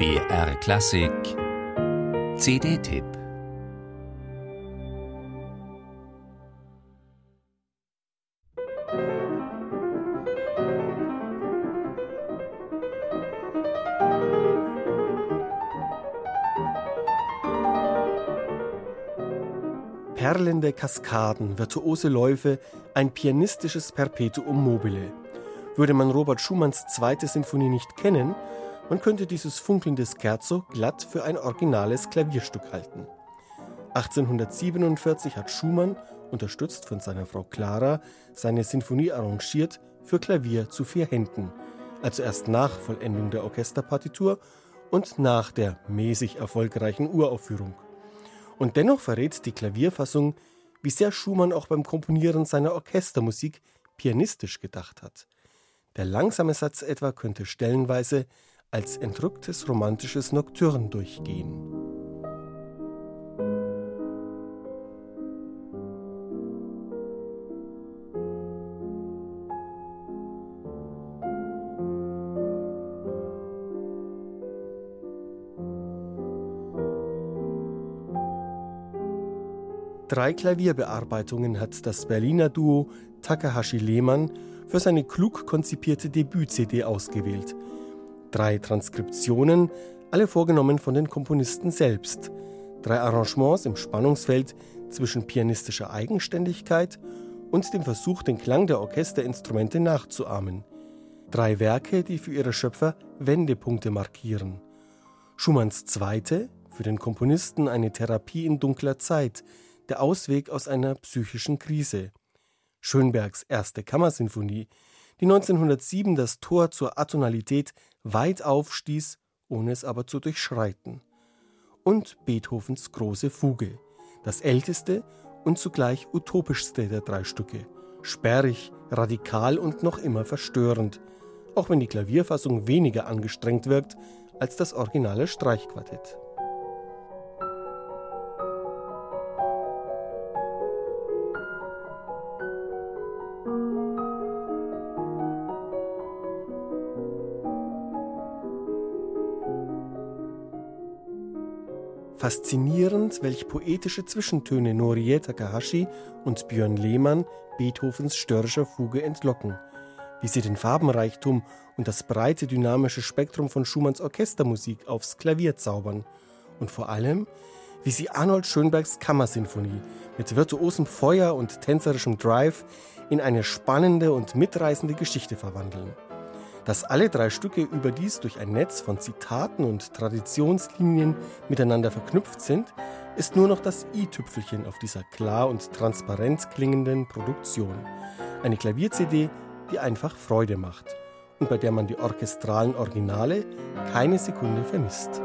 BR Klassik CD-Tipp Perlende Kaskaden, virtuose Läufe, ein pianistisches Perpetuum mobile. Würde man Robert Schumanns zweite Sinfonie nicht kennen, man könnte dieses funkelnde Scherzo glatt für ein originales Klavierstück halten. 1847 hat Schumann, unterstützt von seiner Frau Clara, seine Sinfonie arrangiert für Klavier zu vier Händen, also erst nach Vollendung der Orchesterpartitur und nach der mäßig erfolgreichen Uraufführung. Und dennoch verrät die Klavierfassung, wie sehr Schumann auch beim Komponieren seiner Orchestermusik pianistisch gedacht hat. Der langsame Satz etwa könnte stellenweise als entrücktes romantisches Nocturne durchgehen. Drei Klavierbearbeitungen hat das Berliner Duo Takahashi Lehmann für seine klug konzipierte Debüt-CD ausgewählt – Drei Transkriptionen, alle vorgenommen von den Komponisten selbst. Drei Arrangements im Spannungsfeld zwischen pianistischer Eigenständigkeit und dem Versuch, den Klang der Orchesterinstrumente nachzuahmen. Drei Werke, die für ihre Schöpfer Wendepunkte markieren. Schumanns zweite, für den Komponisten eine Therapie in dunkler Zeit, der Ausweg aus einer psychischen Krise. Schönbergs erste Kammersinfonie, die 1907 das Tor zur Atonalität weit aufstieß, ohne es aber zu durchschreiten. Und Beethovens große Fuge, das älteste und zugleich utopischste der drei Stücke, sperrig, radikal und noch immer verstörend, auch wenn die Klavierfassung weniger angestrengt wirkt als das originale Streichquartett. Faszinierend, welch poetische Zwischentöne Norie Takahashi und Björn Lehmann Beethovens störrischer Fuge entlocken. Wie sie den Farbenreichtum und das breite dynamische Spektrum von Schumanns Orchestermusik aufs Klavier zaubern. Und vor allem, wie sie Arnold Schönbergs Kammersinfonie mit virtuosem Feuer und tänzerischem Drive in eine spannende und mitreißende Geschichte verwandeln. Dass alle drei Stücke überdies durch ein Netz von Zitaten und Traditionslinien miteinander verknüpft sind, ist nur noch das i-Tüpfelchen auf dieser klar und transparent klingenden Produktion. Eine Klavier-CD, die einfach Freude macht und bei der man die orchestralen Originale keine Sekunde vermisst.